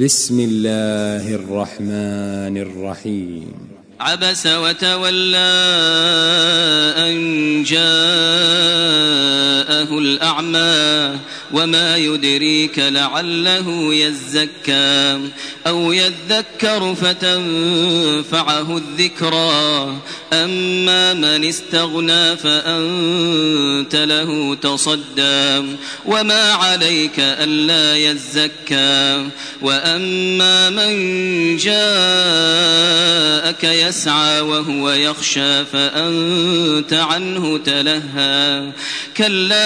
بسم الله الرحمن الرحيم عبس وتولى أن جاءه الأعمى وما يدريك لعله يزكى أو يذكر فتنفعه الذكرى أما من استغنى فأنت له تصدى وما عليك ألا يزكى وأما من جاءك يسعى وهو يخشى فأنت عنه تلهى كلا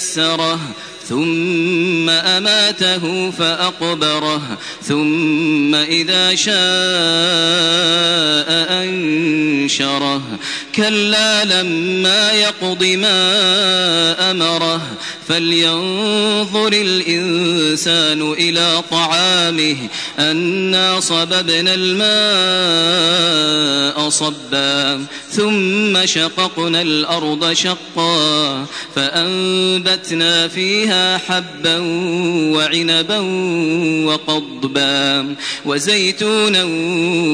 ميسرة ثم أماته فأقبره ثم إذا شاء أنشره. كلا لما يقض ما أمره فلينظر الإنسان إلى طعامه أنا صببنا الماء صبا. ثم شققنا الأرض شقا فأنبتنا فيها حبا وعنبا وقضبا وزيتونا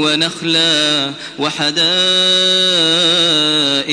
ونخلا وحدائق